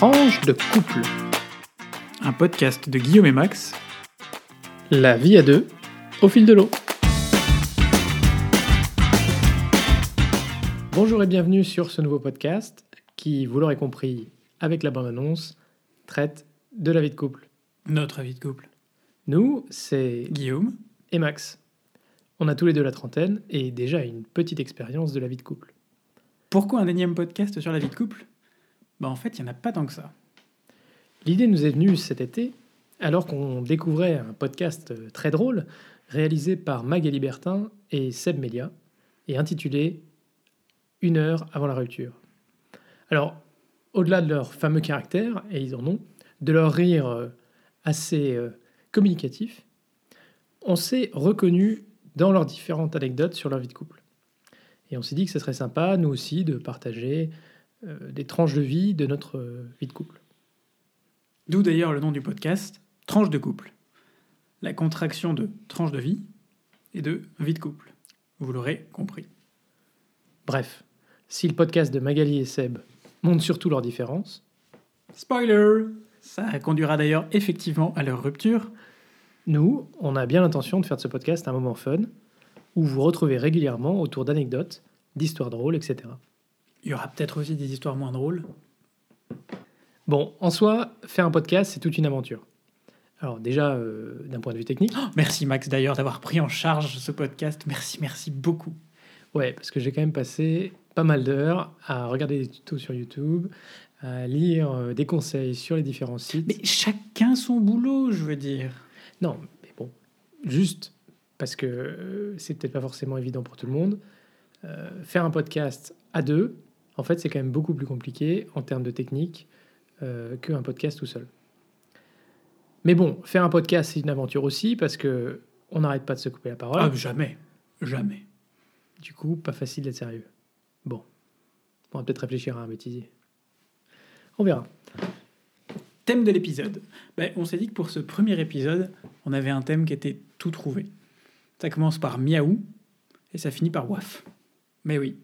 Tranche de couple. Un podcast de Guillaume et Max. La vie à deux, au fil de l'eau. Bonjour et bienvenue sur ce nouveau podcast qui, vous l'aurez compris avec la bande-annonce, traite de la vie de couple. Notre vie de couple. Nous, c'est Guillaume. et Max. On a tous les deux la trentaine et déjà une petite expérience de la vie de couple. Pourquoi un énième podcast sur la vie de couple? Bah en fait, il n'y en a pas tant que ça. L'idée nous est venue cet été alors qu'on découvrait un podcast euh, très drôle réalisé par Magali Bertin et Seb Melia et intitulé Une heure avant la rupture. Alors, au-delà de leur fameux caractère, et ils en ont, de leur rire euh, assez euh, communicatif, on s'est reconnu dans leurs différentes anecdotes sur leur vie de couple. Et on s'est dit que ce serait sympa, nous aussi, de partager des tranches de vie de notre euh, vie de couple. D'où d'ailleurs le nom du podcast, Tranche de couple. La contraction de tranche de vie et de vie de couple. Vous l'aurez compris. Bref, si le podcast de Magali et Seb montre surtout leurs différences, Spoiler Ça conduira d'ailleurs effectivement à leur rupture. nous, on a bien l'intention de faire de ce podcast un moment fun, où vous retrouvez régulièrement autour d'anecdotes, d'histoires drôles, etc. Il y aura peut-être aussi des histoires moins drôles. Bon, en soi, faire un podcast, c'est toute une aventure. Alors déjà, euh, d'un point de vue technique, Oh, merci Max d'ailleurs d'avoir pris en charge ce podcast. Merci, merci beaucoup. ouais, parce que j'ai quand même passé pas mal d'heures à regarder des tutos sur YouTube, à lire euh, des conseils sur les différents sites. Mais chacun son boulot, je veux dire. Non, mais bon, juste parce que euh, c'est peut-être pas forcément évident pour tout le monde. euh, faire un podcast à deux, en fait, c'est quand même beaucoup plus compliqué en termes de technique euh, qu'un podcast tout seul. Mais bon, faire un podcast, c'est une aventure aussi parce que on n'arrête pas de se couper la parole. Ah, jamais. Jamais. Du coup, pas facile d'être sérieux. Bon, on va peut-être réfléchir à un bêtisier. On verra. Thème de l'épisode. Ben, on s'est dit que pour ce premier épisode, on avait un thème qui était tout trouvé. Ça commence par miaou et ça finit par waf. Mais oui,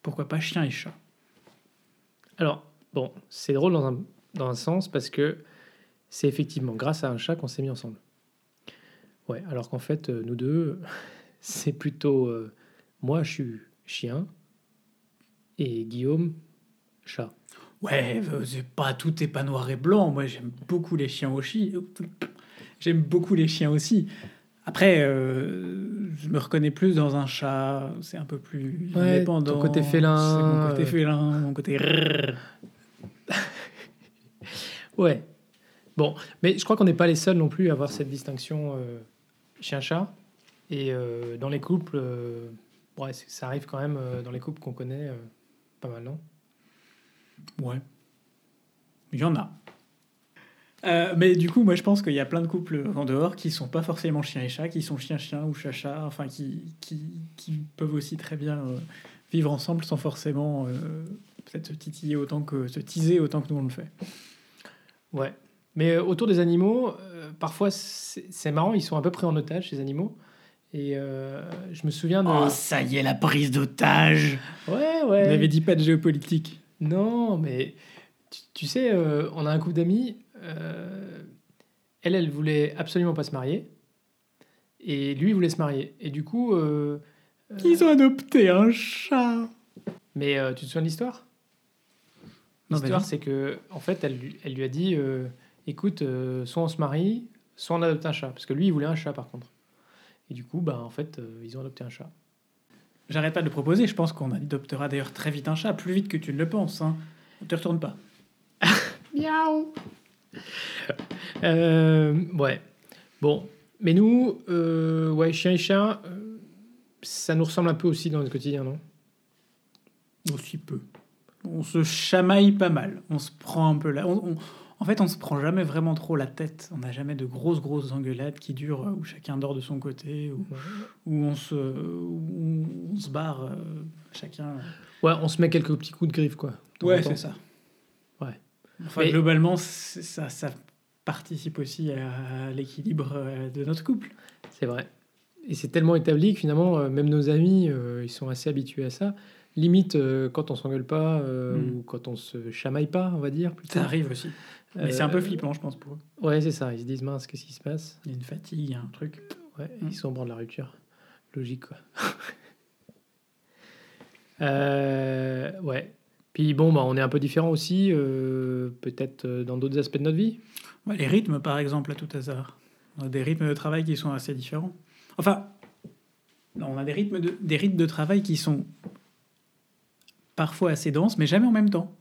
pourquoi pas chien et chat? Alors, bon, c'est drôle dans un, dans un sens parce que c'est effectivement grâce à un chat qu'on s'est mis ensemble. Ouais, alors qu'en fait, euh, nous deux, c'est plutôt euh, moi, je suis chien et Guillaume, chat. Ouais, euh, pas tout est pas noir et blanc. Moi, j'aime beaucoup les chiens aussi. J'aime beaucoup les chiens aussi. Après, euh, je me reconnais plus dans un chat. C'est un peu plus Ouais, indépendant. ton côté félin, C'est mon côté euh. félin, mon côté. Ouais. Bon, mais je crois qu'on n'est pas les seuls non plus à avoir cette distinction euh, chien-chat. Et euh, dans les couples, euh, ouais, ça arrive quand même euh, dans les couples qu'on connaît euh, pas mal, non? Ouais. Il y en a. Euh, mais du coup, moi, je pense qu'il y a plein de couples en dehors qui sont pas forcément chien et chat, qui sont chien-chien ou chat-chat, enfin, qui, qui, qui peuvent aussi très bien euh, vivre ensemble sans forcément euh, peut-être se titiller autant que se teaser autant que nous on le fait. Ouais. Mais euh, autour des animaux, euh, parfois c'est marrant, ils sont à peu près en otage, ces animaux. Et euh, je me souviens de. Oh, ça y est, la prise d'otage ouais, On ouais. avait dit pas de géopolitique. Non, mais tu, tu sais, euh, on a un couple d'amis. Euh, elle, elle voulait absolument pas se marier. Et lui, il voulait se marier. Et du coup. euh, euh, Ils ont adopté un chat mais euh, tu te souviens de l'histoire? Non, L'histoire, c'est que, en fait, elle, lui- elle lui a dit euh, écoute, euh, soit on se marie, soit on adopte un chat. Parce que lui, il voulait un chat, par contre. Et du coup, bah, en fait, euh, ils ont adopté un chat. J'arrête pas de le proposer, je pense qu'on adoptera d'ailleurs très vite un chat, plus vite que tu ne le penses. Hein. On te retourne pas. Miaou Euh, Ouais. Bon. Mais nous, euh, ouais, chien et chat, euh, ça nous ressemble un peu aussi dans notre quotidien, non? Aussi peu. On se chamaille pas mal. On se prend un peu là. on- on- en fait, on se prend jamais vraiment trop la tête. On n'a jamais de grosses, grosses engueulades qui durent euh, où chacun dort de son côté, où, où on, se, où on se barre euh, chacun. Ouais, on se met quelques petits coups de griffe, quoi. Ouais, c'est ça. Enfin, Mais- globalement, ça, ça participe aussi à l'équilibre euh, de notre couple. C'est vrai. Et c'est tellement établi que finalement, euh, même nos amis, euh, ils sont assez habitués à ça. limite euh, quand on s'engueule pas euh, Mm. ou quand on se chamaille pas, on va dire. Plutôt. Ça arrive aussi. Mais c'est un peu flippant, je pense, pour eux. Ouais, c'est ça. Ils se disent mince, qu'est-ce qui se passe? Il y a une fatigue, il y a un truc. Ouais, Mm. ils sont au bord de la rupture. Logique, quoi. Ouais. Puis bon, bah, on est un peu différents aussi, euh, peut-être euh, dans d'autres aspects de notre vie. Ouais, les rythmes, par exemple, à tout hasard. On a des rythmes de travail qui sont assez différents. Enfin, on a des rythmes de, des rythmes de travail qui sont parfois assez denses, mais jamais en même temps.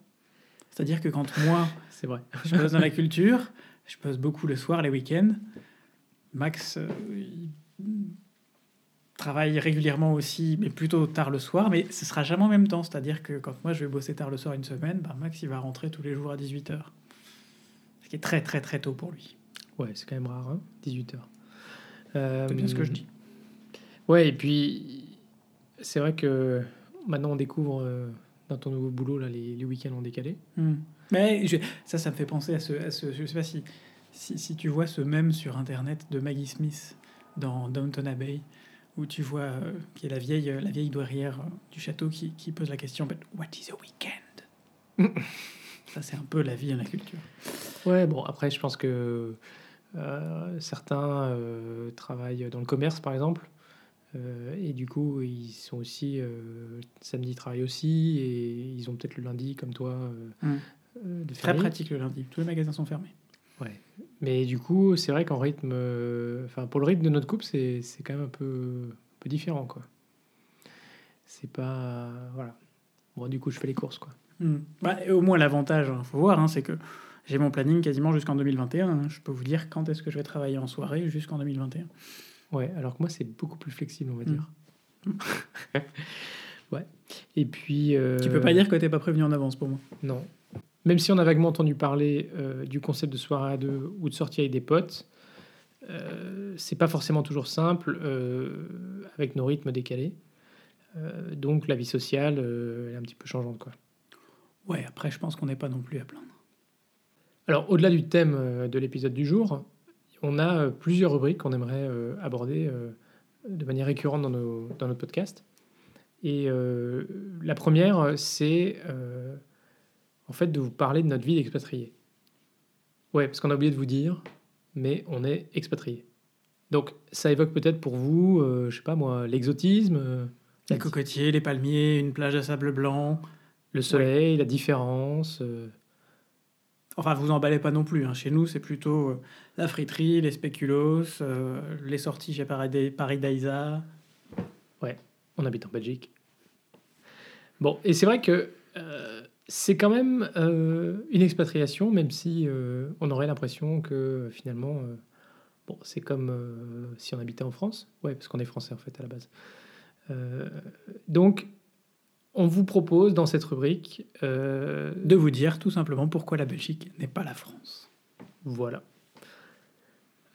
C'est-à-dire que quand moi, C'est vrai. je bosse dans la culture, je bosse beaucoup le soir, les week-ends. Max euh, il travaille régulièrement aussi, mais plutôt tard le soir, mais ce sera jamais en même temps. C'est-à-dire que quand moi je vais bosser tard le soir une semaine, bah, Max il va rentrer tous les jours à 18h. Ce qui est très très très tôt pour lui. Ouais, c'est quand même rare, hein 18 heures. Euh, C'est bien ce que je dis. Ouais, et puis c'est vrai que maintenant on découvre euh, dans ton nouveau boulot là, les, les week-ends en décalé. Hmm. Mais je- ça, ça me fait penser à ce, à ce- Je sais pas si, si, si tu vois ce même sur internet de Maggie Smith dans Downton Abbey, où tu vois euh, qui est la vieille, la vieille douairière euh, du château qui, qui pose la question But what is a weekend? Ça, c'est un peu la vie en la culture. Ouais, bon, après, je pense que euh, certains euh, travaillent dans le commerce, par exemple. euh, et du coup, ils sont aussi. euh, samedi, ils travaillent aussi. Et ils ont peut-être le lundi, comme toi, euh, Mm. euh, de Très pratique le lundi. Tous les magasins sont fermés. Mais du coup, c'est vrai qu'en rythme. euh, Enfin, pour le rythme de notre couple, c'est quand même un peu, un peu différent, quoi. C'est pas. Voilà. Bon, du coup, je fais les courses, quoi. Hmm. Bah, et au moins, l'avantage, il faut voir, hein, c'est que j'ai mon planning quasiment jusqu'en 2021. hein. Je peux vous dire quand est-ce que je vais travailler en soirée jusqu'en 2021. Ouais, alors que moi, c'est beaucoup plus flexible, on va Mm. dire. ouais. Et puis. euh, Tu peux pas dire que t'es pas prévenu en avance pour moi. Non. Même si on a vaguement entendu parler euh, du concept de soirée à deux ou de sortie avec des potes, euh, c'est pas forcément toujours simple euh, avec nos rythmes décalés. Euh, donc la vie sociale elle est un petit peu changeante. Quoi. Ouais, après, je pense qu'on n'est pas non plus à plaindre. Alors au-delà du thème de l'épisode du jour, on a plusieurs rubriques qu'on aimerait aborder de manière récurrente dans, nos- dans notre podcast. Et la première, c'est en fait de vous parler de notre vie d'expatrié. Ouais, parce qu'on a oublié de vous dire, mais on est expatrié. Donc ça évoque peut-être pour vous, euh, je sais pas moi, l'exotisme, euh, Les cocotiers, les palmiers, une plage à sable blanc. le soleil, la différence. euh, Enfin, vous emballez pas non plus. hein. Chez nous, c'est plutôt euh, la friterie, les spéculoos, euh, les sorties chez Paris, Paris Daïsa. on habite en Belgique. Bon, et c'est vrai que c'est quand même euh, une expatriation, même si euh, on aurait l'impression que finalement, euh, bon, c'est comme si on habitait en France. Ouais, parce qu'on est français en fait à la base. Donc, on vous propose dans cette rubrique, De vous dire tout simplement pourquoi la Belgique n'est pas la France. voilà.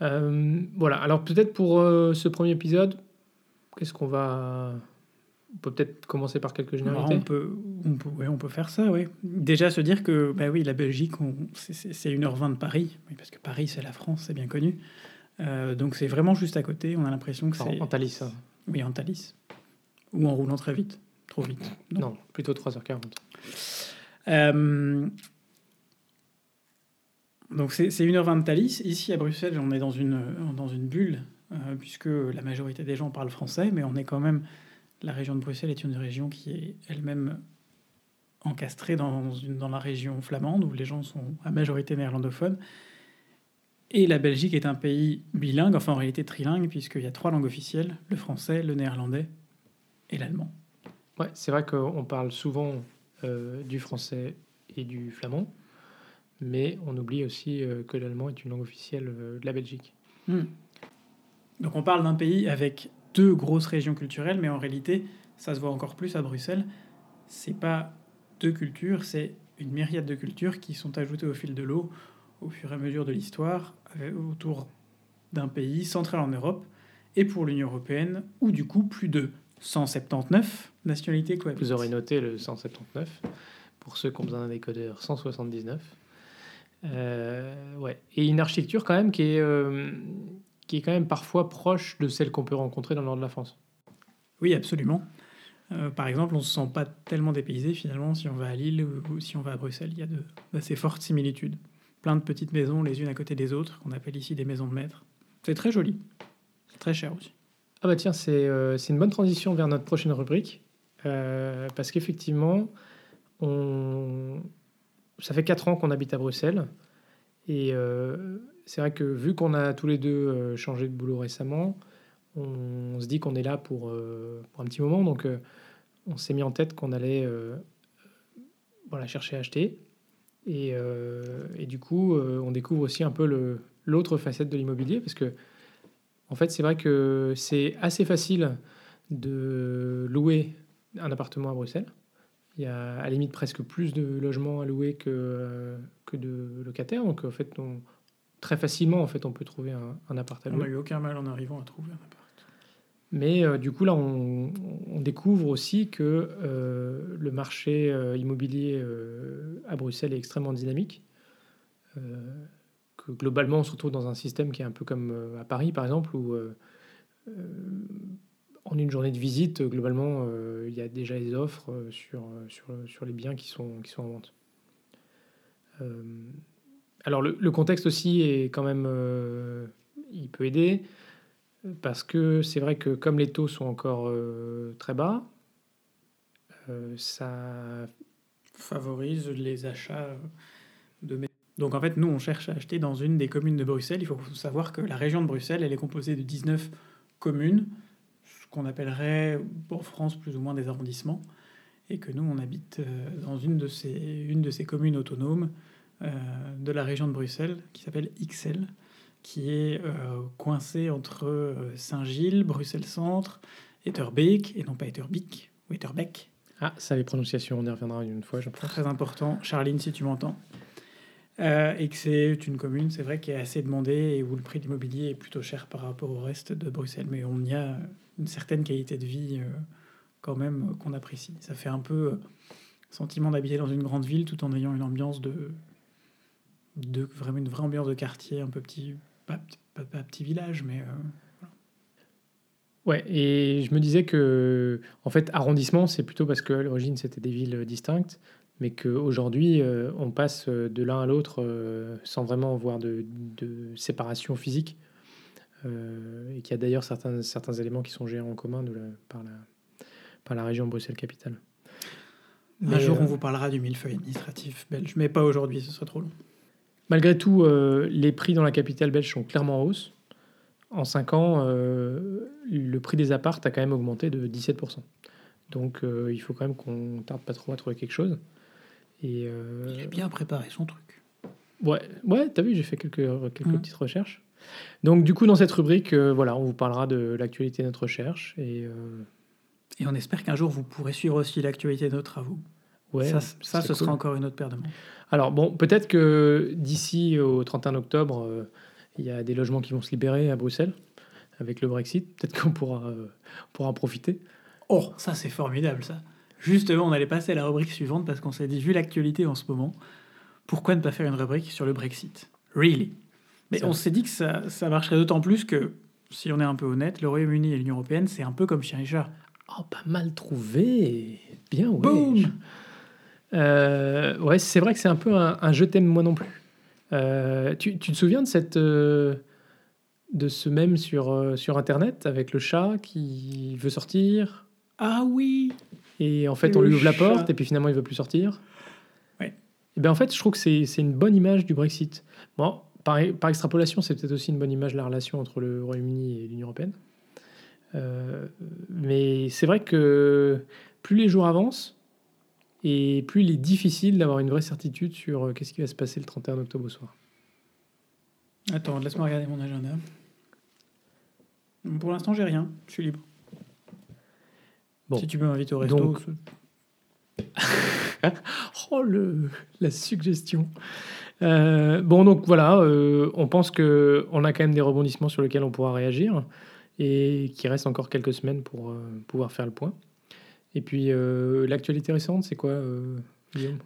Voilà, alors peut-être pour ce premier épisode, qu'est-ce qu'on va... On peut peut-être commencer par quelques Alors, généralités. on, peut, on, peut, ouais, on peut faire ça, oui. Déjà se dire que, bah oui, la Belgique, on- c'est- c'est c'est 1h20 de Paris, oui, parce que Paris, c'est la France, c'est bien connu. Euh, donc c'est vraiment juste à côté, on a l'impression que c'est... en Thalys, hein. Oui, en Thalys. Ou en roulant très vite. Trop vite. Non. Non, plutôt 3h40. Euh, donc c'est c'est 1h20 de Thalys. Ici à Bruxelles, on est dans une, dans une bulle, euh, puisque la majorité des gens parlent français, mais on est quand même. La région de Bruxelles est une région qui est elle-même encastrée dans, dans la région flamande, où les gens sont à majorité néerlandophones. Et la Belgique est un pays bilingue, enfin en réalité trilingue, puisqu'il y a trois langues officielles le français, le néerlandais et l'allemand. Ouais, c'est vrai qu'on parle souvent euh, du français et du flamand, mais on oublie aussi euh, que l'allemand est une langue officielle euh, de la Belgique. Hmm. Donc on parle d'un pays avec deux grosses régions culturelles, mais en réalité, ça se voit encore plus à Bruxelles. C'est pas deux cultures, c'est une myriade de cultures qui sont ajoutées au fil de l'eau, au fur et à mesure de l'histoire, autour d'un pays central en Europe, et pour l'Union européenne, où du coup plus de 179 nationalités cohabitent. Vous aurez noté le 179, pour ceux qui ont besoin d'un décodeur, 179. Euh, ouais. Et une architecture quand même qui est, euh, qui est quand même parfois proche de celle qu'on peut rencontrer dans le nord de la France. Oui, absolument. Euh, par exemple, on ne se sent pas tellement dépaysé finalement si on va à Lille ou, si on va à Bruxelles. Il y a d'assez fortes similitudes. Plein de petites maisons les unes à côté des autres, qu'on appelle ici des maisons de maître. C'est très joli. C'est très cher aussi. Ah bah tiens, c'est euh, c'est une bonne transition vers notre prochaine rubrique. Euh, parce qu'effectivement, on... ça fait 4 ans qu'on habite à Bruxelles. Et c'est vrai que vu qu'on a tous les deux changé de boulot récemment, on, se dit qu'on est là pour, pour un petit moment. Donc on s'est mis en tête qu'on allait euh, chercher à acheter. Et, euh, du coup, euh, on découvre aussi un peu l'autre facette de l'immobilier, parce que, en fait, c'est vrai que c'est assez facile de louer un appartement à Bruxelles. Il y a à la limite presque plus de logements à louer que, que de locataires. Donc, en fait, on, très facilement, en fait, on peut trouver un, un appart à louer. On n'a eu aucun mal en arrivant à trouver un appart. Mais euh, du coup, là, on, découvre aussi que euh, le marché euh, immobilier à Bruxelles est extrêmement dynamique. que globalement, on se retrouve dans un système qui est un peu comme à Paris, par exemple, où en une journée de visite, globalement, il y a déjà des offres sur, sur, sur, les biens qui sont, qui sont en vente. Alors, le, contexte aussi est quand même. il peut aider parce que c'est vrai que comme les taux sont encore euh, très bas, euh, ça favorise les achats de Donc en fait, nous, on cherche à acheter dans une des communes de Bruxelles. Il faut savoir que la région de Bruxelles, elle est composée de 19 communes, ce qu'on appellerait en France plus ou moins des arrondissements, et que nous, on habite euh, dans une de ces, une de ces communes autonomes de la région de Bruxelles, qui s'appelle XL qui est euh, coincé entre euh, Saint-Gilles, Bruxelles-Centre, Etterbeek, et non pas Etterbeek, ou Etterbeek. Ah, ça, les prononciations, on y reviendra une fois, je pense. Très important. Charline, si tu m'entends. Euh, et que c'est une commune, c'est vrai, qui est assez demandée et où le prix de l'immobilier est plutôt cher par rapport au reste de Bruxelles. Mais on y a une certaine qualité de vie quand même qu'on apprécie. Ça fait un peu sentiment d'habiter dans une grande ville tout en ayant une ambiance de, de vraiment une vraie ambiance de quartier un peu petit, pas, pas, petit village, mais. Euh, ouais, et je me disais que, en fait, arrondissement, c'est plutôt parce qu'à l'origine, c'était des villes distinctes, mais qu'aujourd'hui, euh, on passe de l'un à l'autre euh, sans vraiment avoir de, de séparation physique. et qu'il y a d'ailleurs certains, certains éléments qui sont gérés en commun de par, la, par la région Bruxelles-Capitale. Un jour, on vous parlera du millefeuille administratif belge, mais pas aujourd'hui, ce serait trop long. Malgré tout, euh, les prix dans la capitale belge sont clairement en hausse. En 5 ans, euh, le prix des appartes a quand même augmenté de 17%. Donc euh, il faut quand même qu'on tarde pas trop à trouver quelque chose. Et, il a bien préparé son truc. Ouais, ouais t'as vu, j'ai fait quelques, quelques mmh. petites recherches. Donc du coup, dans cette rubrique, voilà, on vous parlera de l'actualité de notre recherche. Et, et on espère qu'un jour, vous pourrez suivre aussi l'actualité de nos travaux. Ouais, ça, ça ce sera encore une autre paire de mains. Alors bon, peut-être que d'ici au 31 octobre, euh, il y a des logements qui vont se libérer à Bruxelles avec le Brexit. Peut-être qu'on pourra, euh, pourra en profiter. Oh, ça c'est formidable ça. Justement, on allait passer à la rubrique suivante parce qu'on s'est dit, vu l'actualité en ce moment, pourquoi ne pas faire une rubrique sur le Brexit? Really? Mais on s'est dit que ça, ça marcherait d'autant plus que, si on est un peu honnête, le Royaume-Uni et l'Union Européenne, c'est un peu comme chien et chat. Oh, pas mal trouvé Bien, oui. Euh, ouais, c'est vrai que c'est un peu un, je t'aime moi non plus. Euh, tu, tu, te souviens de cette euh, de ce même sur sur internet avec le chat qui veut sortir? Ah oui. Et en fait, on lui ouvre la porte et puis finalement il veut plus sortir. Ouais. Et ben en fait, je trouve que c'est une bonne image du Brexit. Bon, par, par extrapolation, c'est peut-être aussi une bonne image de la relation entre le Royaume-Uni et l'Union européenne. mais c'est vrai que plus les jours avancent, et plus il est difficile d'avoir une vraie certitude sur euh, qu'est-ce qui va se passer le 31 octobre au soir. Attends, laisse-moi regarder mon agenda. Pour l'instant, j'ai rien. Je suis libre. Bon. Si tu peux m'inviter au resto. Donc... oh, le, la suggestion. Euh, bon, donc voilà, euh, on pense qu'on a quand même des rebondissements sur lesquels on pourra réagir et qu'il reste encore quelques semaines pour pouvoir faire le point. Et puis, euh, l'actualité récente, c'est quoi, euh,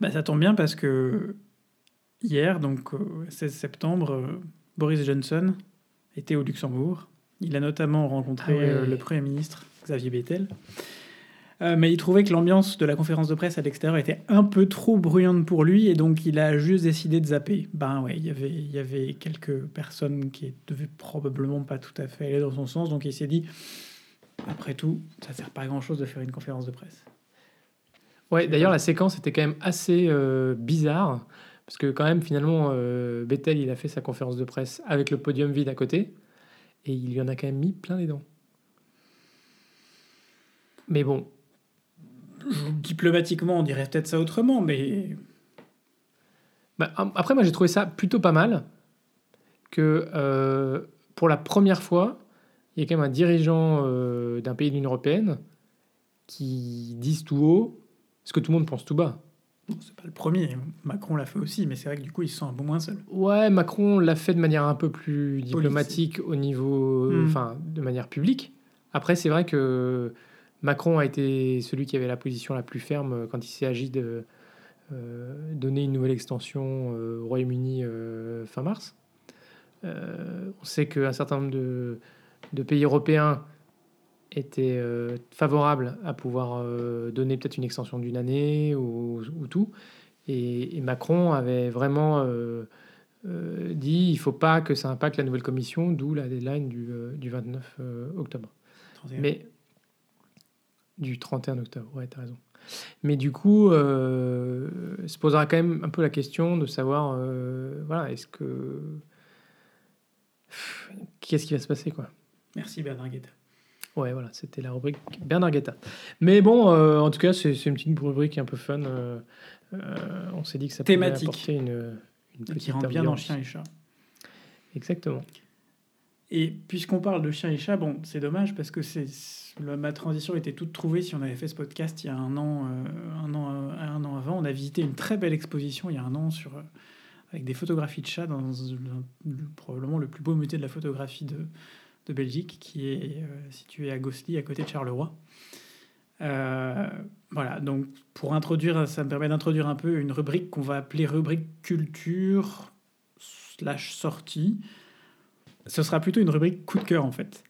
bah, Ça tombe bien parce que hier, donc 16 septembre, euh, Boris Johnson était au Luxembourg. Il a notamment rencontré ah le Premier ministre Xavier Bettel. Euh, mais il trouvait que l'ambiance de la conférence de presse à l'extérieur était un peu trop bruyante pour lui et donc il a juste décidé de zapper. Ben ouais, il y avait, il y avait quelques personnes qui devaient probablement pas tout à fait aller dans son sens, donc il s'est dit, après tout, ça sert pas à grand chose de faire une conférence de presse. Ouais, d'ailleurs la séquence était quand même assez euh, bizarre parce que quand même finalement euh, Bethel il a fait sa conférence de presse avec le podium vide à côté et il lui en a quand même mis plein les dents. Mais bon, diplomatiquement, on dirait peut-être ça autrement, mais. Bah, après, moi, j'ai trouvé ça plutôt pas mal que euh, pour la première fois, il y a quand même un dirigeant euh, d'un pays de l'Union européenne qui dise tout haut ce que tout le monde pense tout bas. c'est pas le premier. Macron l'a fait aussi, mais c'est vrai que du coup, il se sent un peu moins seul. Ouais, Macron l'a fait de manière un peu plus diplomatique au niveau. Hmm. Enfin, de manière publique. Après, c'est vrai que Macron a été celui qui avait la position la plus ferme quand il s'est agi de euh, donner une nouvelle extension euh, au Royaume-Uni fin mars. on sait qu'un certain nombre de, pays européens étaient favorables à pouvoir donner peut-être une extension d'une année ou, tout. Et, Macron avait vraiment dit il ne faut pas que ça impacte la nouvelle commission, d'où la deadline du, du 29 octobre. Mais du 31 octobre, ouais, t'as raison. Mais du coup, euh, se posera quand même un peu la question de savoir, euh, voilà, est-ce que. Qu'est-ce qui va se passer, quoi Merci Bernard Guetta. Ouais, voilà, c'était la rubrique Bernard Guetta. Mais bon, euh, en tout cas, c'est une petite rubrique un peu fun. Euh, on s'est dit que ça Thématique. apporter une, une petite Qui rentre bien dans Chien et Chat. Exactement. Et puisqu'on parle de Chien et Chat, bon, c'est dommage parce que c'est ma transition était toute trouvée si on avait fait ce podcast il y a un an, euh, un, an euh, un an avant. On a visité une très belle exposition il y a un an sur, euh, avec des photographies de chats dans probablement le plus beau musée de la photographie de, de Belgique, qui est situé à Gossely, à côté de Charleroi. voilà, donc pour introduire, ça me permet d'introduire un peu une rubrique qu'on va appeler rubrique culture slash sortie. Ce sera plutôt une rubrique coup de cœur en fait.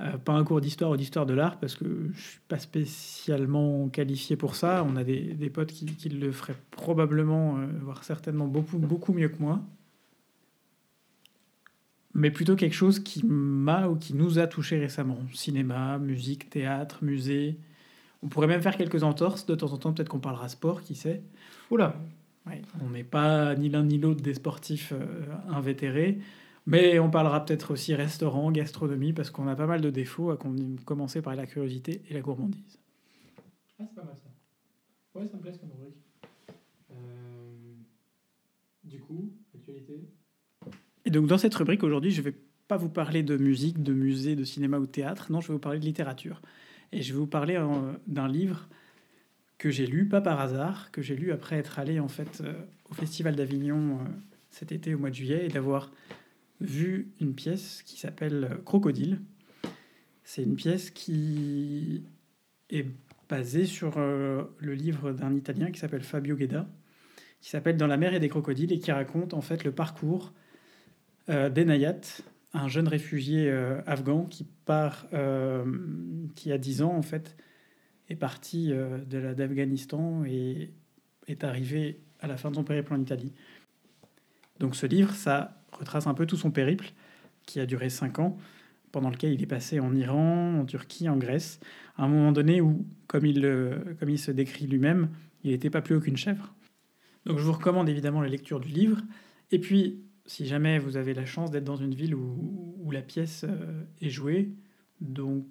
Euh, pas un cours d'histoire ou d'histoire de l'art parce que je suis pas spécialement qualifié pour ça. On a des, des potes qui, qui, le feraient probablement, euh, voire certainement beaucoup, beaucoup mieux que moi. Mais plutôt quelque chose qui m'a ou qui nous a touché récemment. Cinéma, musique, théâtre, musée. On pourrait même faire quelques entorses. De temps en temps, peut-être qu'on parlera sport, qui sait. Oula On n'est pas ni l'un ni l'autre des sportifs euh, invétérés. Mais on parlera peut-être aussi restaurant, gastronomie, parce qu'on a pas mal de défauts, à commencer par la curiosité et la gourmandise. Ah, c'est pas mal ça. Ouais, ça me plaît comme rubrique. Euh, du coup, actualité? Donc, dans cette rubrique, aujourd'hui, je vais pas vous parler de musique, de musée, de cinéma ou de théâtre. Non, je vais vous parler de littérature. Et je vais vous parler euh, d'un livre que j'ai lu, pas par hasard, que j'ai lu après être allé en fait euh, au Festival d'Avignon cet été au mois de juillet et d'avoir vu une pièce qui s'appelle Crocodile. C'est une pièce qui est basée sur euh, le livre d'un Italien qui s'appelle Fabio Gueda, qui s'appelle Dans la mer et des crocodiles et qui raconte en fait le parcours euh, d'Enayat, un jeune réfugié euh, afghan qui part, qui a 10 ans en fait, est parti de d'Afghanistan et est arrivé à la fin de son périple en Italie. Donc ce livre, ça retrace un peu tout son périple, qui a duré cinq ans, pendant lequel il est passé en Iran, en Turquie, en Grèce, à un moment donné où, comme il, comme il se décrit lui-même, il n'était pas plus haut qu'une chèvre. Donc je vous recommande évidemment la lecture du livre. Et puis, si jamais vous avez la chance d'être dans une ville où, la pièce euh, est jouée, donc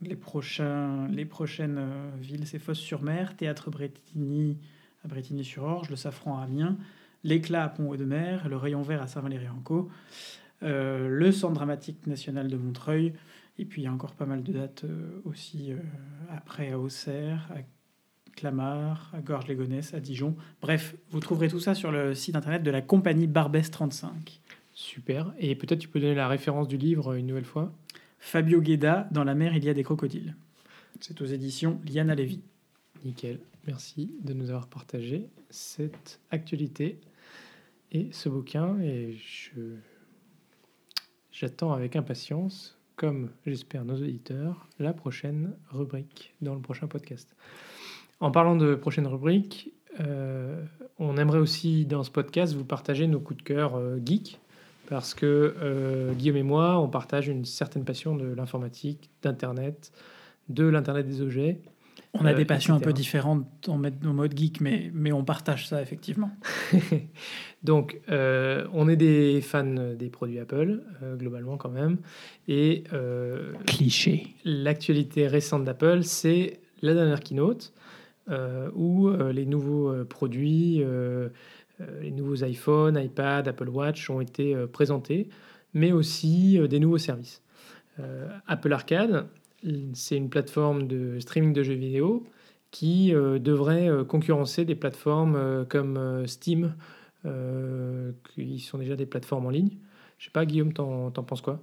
les, prochains, les prochaines euh, villes, c'est Fosse-sur-Mer, Théâtre Bretigny à Bretigny-sur-Orge, le Safran à Amiens, l'Éclat à Pont-de-Mer, le Rayon Vert à Saint-Valery-en-Caux, euh, le Centre dramatique national de Montreuil, et puis il y a encore pas mal de dates aussi après à Auxerre, à Clamart, à Gorges-les-Gonesse, à Dijon. Bref, vous trouverez tout ça sur le site internet de la compagnie Barbès 35. Super. Et peut-être tu peux donner la référence du livre une nouvelle fois? Fabio Gueda, Dans la mer, il y a des crocodiles. C'est aux éditions Liana Lévy. Nickel. Merci de nous avoir partagé cette actualité et ce bouquin. Et je j'attends avec impatience comme j'espère nos auditeurs, la prochaine rubrique dans le prochain podcast. En parlant de prochaine rubrique, euh, on aimerait aussi dans ce podcast vous partager nos coups de cœur euh, geek, parce que euh, Guillaume et moi, on partage une certaine passion de l'informatique, d'Internet, de l'Internet des objets. On a euh, des passions un peu différentes en mode, en mode geek, mais, mais on partage ça effectivement. Donc, on est des fans des produits Apple, globalement quand même. Et Cliché. l'actualité récente d'Apple, c'est la dernière keynote, où euh, les nouveaux euh, produits, euh, euh, les nouveaux iPhone, iPad, Apple Watch ont été euh, présentés, mais aussi euh, des nouveaux services. Euh, Apple Arcade, c'est une plateforme de streaming de jeux vidéo qui euh, devrait euh, concurrencer des plateformes euh, comme euh, Steam, euh, qui sont déjà des plateformes en ligne. Je sais pas, Guillaume, t'en t'en penses quoi?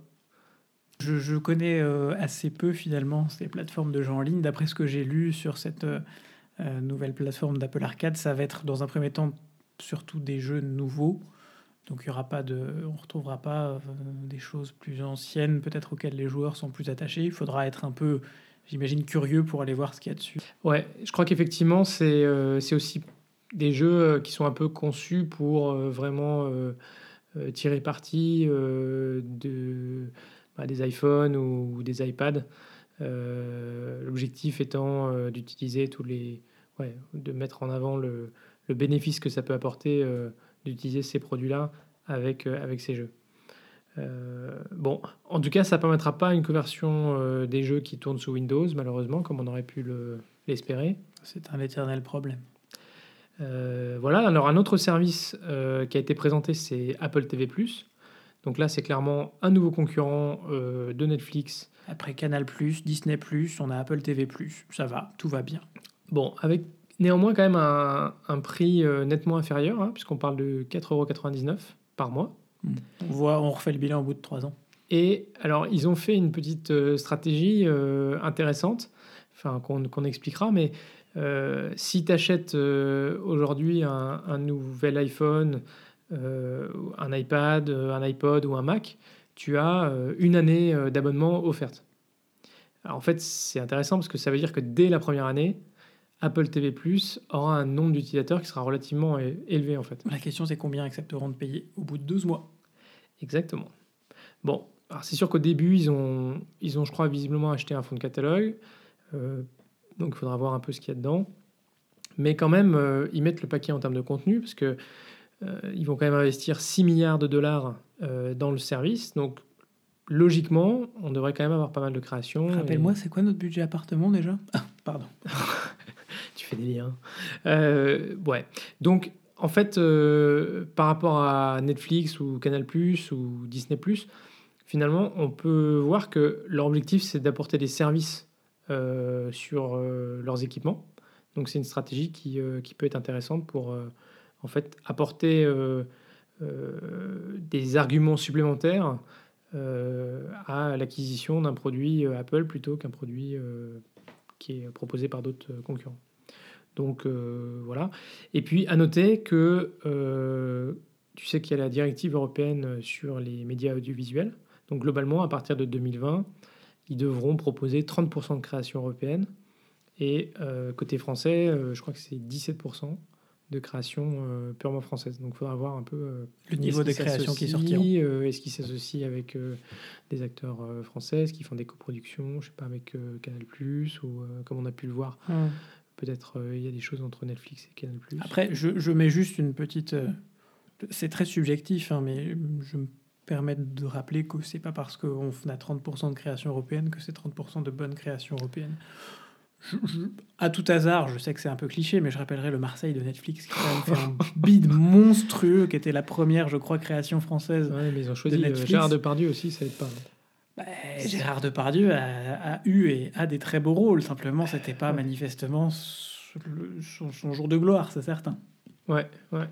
Je, je connais euh, assez peu finalement ces plateformes de jeux en ligne. D'après ce que j'ai lu sur cette euh, euh, nouvelle plateforme d'Apple Arcade, ça va être dans un premier temps surtout des jeux nouveaux. Donc il y aura pas de, on retrouvera pas euh, des choses plus anciennes, peut-être auxquelles les joueurs sont plus attachés. Il faudra être un peu, j'imagine, curieux pour aller voir ce qu'il y a dessus. Ouais, je crois qu'effectivement, c'est euh, c'est aussi des jeux euh, qui sont un peu conçus pour euh, vraiment euh, euh, tirer parti euh, de, bah, des iPhones ou, des iPads. Euh, L'objectif étant euh, d'utiliser tous les. Ouais, de mettre en avant le, le bénéfice que ça peut apporter euh, d'utiliser ces produits-là avec, euh, avec ces jeux. Euh, bon, en tout cas, ça ne permettra pas une conversion des jeux qui tournent sous Windows, malheureusement, comme on aurait pu le- l'espérer. C'est un éternel problème. Voilà, alors un autre service qui a été présenté, c'est Apple TV+. Donc là, c'est clairement un nouveau concurrent euh, de Netflix. Après Canal+, Disney+, on a Apple TV+. Ça va, tout va bien. Bon, avec néanmoins quand même un, un prix euh, nettement inférieur, hein, puisqu'on parle de 4,99€ par mois. On voit, on refait le bilan au bout de trois ans. Et alors, ils ont fait une petite euh, stratégie euh, intéressante, enfin, qu'on qu'on expliquera, mais euh, si tu achètes aujourd'hui un, un nouvel iPhone, euh, un iPad, un iPod ou un Mac, tu as euh, une année euh, d'abonnement offerte. Alors, en fait, c'est intéressant parce que ça veut dire que dès la première année, Apple TV Plus aura un nombre d'utilisateurs qui sera relativement é- élevé en fait. La question, c'est combien accepteront de payer au bout de 12 mois Exactement. Bon, alors c'est sûr qu'au début, ils ont, ils ont, je crois, visiblement acheté un fonds de catalogue. Euh, donc il faudra voir un peu ce qu'il y a dedans. Mais quand même, euh, ils mettent le paquet en termes de contenu, parce que euh, ils vont quand même investir 6 milliards de dollars euh, dans le service. Donc logiquement, on devrait quand même avoir pas mal de créations. Rappelle-moi, c'est quoi notre budget appartement déjà? Ah, pardon. Des liens. Euh, ouais. Donc, en fait, euh, par rapport à Netflix ou Canal ou Disney finalement, on peut voir que leur objectif, c'est d'apporter des services euh, sur leurs équipements. Donc, c'est une stratégie qui, qui peut être intéressante pour en fait apporter des arguments supplémentaires à l'acquisition d'un produit Apple plutôt qu'un produit qui est proposé par d'autres concurrents. Donc euh, voilà. Et puis à noter que euh, tu sais qu'il y a la directive européenne sur les médias audiovisuels. Donc globalement, à partir de 2020, ils devront proposer 30% de création européenne. Et euh, côté français, euh, je crois que c'est 17% de création euh, purement française. Donc il faudra voir un peu euh, Le niveau de création qui sortiront. euh, Est-ce qu'ils s'associent avec euh, des acteurs euh, français? Est-ce qu'ils font des coproductions? Je sais pas, avec euh, Canal+, ou euh, comme on a pu le voir, peut-être euh, il y a des choses entre Netflix et Canal+. Après, je, je mets juste une petite. euh, c'est très subjectif, hein, mais je me permets de rappeler que c'est pas parce qu'on a 30% de création européenne que c'est 30% de bonne création européenne. Je- je- à tout hasard, je sais que c'est un peu cliché, mais je rappellerai le Marseille de Netflix qui a fait un bid monstrueux, qui était la première, je crois, création française. Ouais, mais ils ont choisi euh, Netflix. Gérard Depardieu aussi, ça aide pas. Bah, Gérard Depardieu a, a eu et a des très beaux rôles. Simplement, c'était pas manifestement son, le- son- son jour de gloire, c'est certain. Ouais, ouais.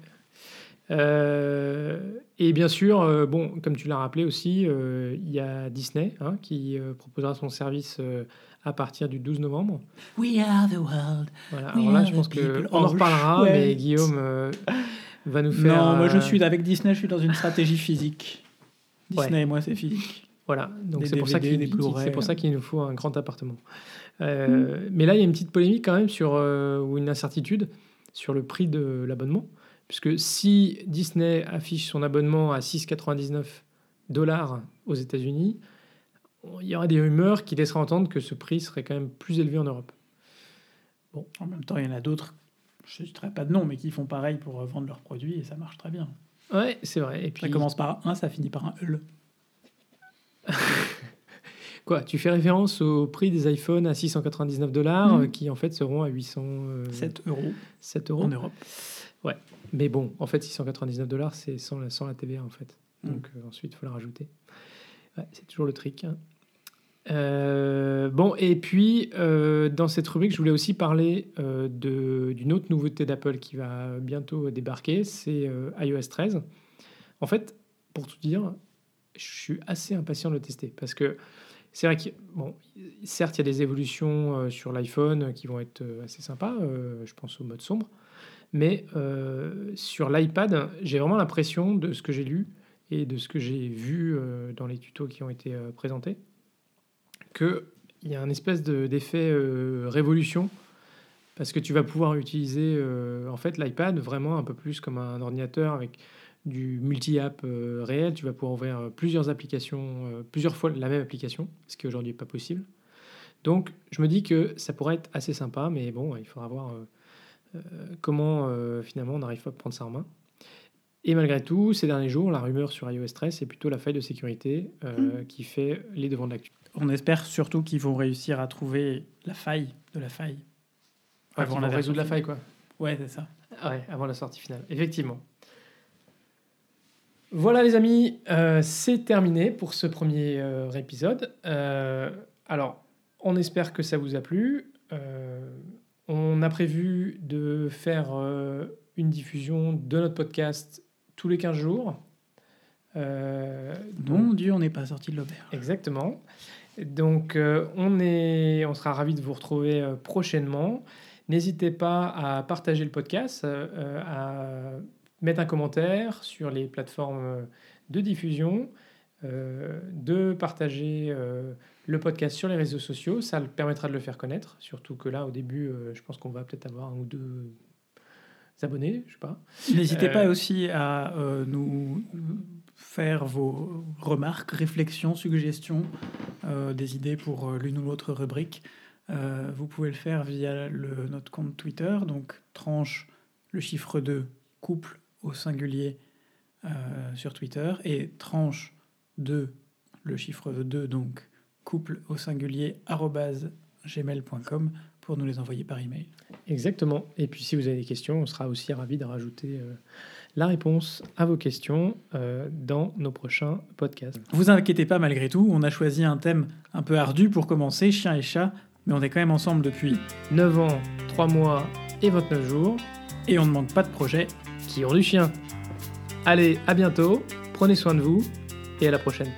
Euh, et bien sûr, euh, bon, comme tu l'as rappelé aussi, euh, il y a Disney hein, qui euh, proposera son service euh, à partir du 12 novembre. We are the world. Voilà. We Alors là, je pense qu'on en reparlera, mais Guillaume euh, va nous faire. Non, moi je suis avec Disney, je suis dans une stratégie physique. Ouais. Disney et moi, c'est physique. Voilà, donc c'est pour, ça DVD, qu'il- des Blu-ray, c'est pour ça qu'il nous faut un grand appartement. Euh, Mais là, il y a une petite polémique quand même sur, euh, ou une incertitude sur le prix de l'abonnement. Puisque si Disney affiche son abonnement à 6,99 dollars aux États-Unis, il y aurait des rumeurs qui laisseraient entendre que ce prix serait quand même plus élevé en Europe. En même temps, il y en a d'autres, je ne citerai pas de nom, mais qui font pareil pour euh, vendre leurs produits et ça marche très bien. Ouais, c'est vrai. Et puis, Ça commence par un, ça finit par un E. quoi Tu fais référence au prix des iPhones à 699 dollars, Mhm. euh, qui en fait seront à 807 7 euros euros. en Europe. Mais bon, en fait, 699 dollars, c'est sans la, sans la TVA, en fait. Mm. Donc euh, ensuite, il faut la rajouter. Ouais, c'est toujours le trick. hein. Euh, bon, et puis, euh, dans cette rubrique, je voulais aussi parler euh, de- d'une autre nouveauté d'Apple qui va bientôt débarquer, c'est euh, iOS 13. En fait, pour tout dire, je suis assez impatient de le tester, parce que c'est vrai que, certes, il y a des évolutions euh, sur l'iPhone qui vont être euh, assez sympas, euh, je pense au mode sombre, mais sur l'iPad, j'ai vraiment l'impression de ce que j'ai lu et de ce que j'ai vu dans les tutos qui ont été présentés, qu'il y a un espèce de- d'effet révolution, parce que tu vas pouvoir utiliser en fait l'iPad vraiment un peu plus comme un ordinateur avec du multi-app euh, réel. Tu vas pouvoir ouvrir euh, plusieurs applications, euh, plusieurs fois la même application, ce qui aujourd'hui n'est pas possible. Donc je me dis que ça pourrait être assez sympa, mais bon, il faudra voir euh, euh, comment euh, finalement on n'arrive pas à prendre ça en main. Et malgré tout, ces derniers jours, la rumeur sur iOS 13, c'est plutôt la faille de sécurité euh, qui fait les devants de l'actu. On espère surtout qu'ils vont réussir à trouver la faille de la faille. Ouais, Avant la résoudre la faille, quoi. Ouais, c'est ça. Ouais, avant la sortie finale, effectivement. Voilà les amis, euh, c'est terminé pour ce premier euh, épisode. Euh, alors, on espère que ça vous a plu. On a prévu de faire une diffusion de notre podcast tous les 15 jours. Mon Dieu, on n'est pas sorti de l'auberge. Exactement. Donc, on, est, on sera ravis de vous retrouver prochainement. N'hésitez pas à partager le podcast, à mettre un commentaire sur les plateformes euh, de diffusion, euh, de partager euh, le podcast sur les réseaux sociaux. Ça permettra de le faire connaître. Surtout que là, au début, euh, je pense qu'on va peut-être avoir un ou deux abonnés, je sais pas. N'hésitez pas aussi à nous faire vos remarques, réflexions, suggestions, des idées pour l'une ou l'autre rubrique. Vous pouvez le faire via le, notre compte Twitter, donc tranche le chiffre 2, couple au singulier euh, sur Twitter, et tranche 2, le chiffre 2, donc couple au singulier, arrobase gmail.com pour nous les envoyer par email. Exactement. Et puis si vous avez des questions, on sera aussi ravis de rajouter euh, la réponse à vos questions euh, dans nos prochains podcasts. Vous inquiétez pas malgré tout, on a choisi un thème un peu ardu pour commencer, chien et chat, mais on est quand même ensemble depuis 9 ans, 3 mois et 29 jours, et on ne manque pas de projet. Qui ont du chien. Allez, à bientôt, prenez soin de vous et à la prochaine.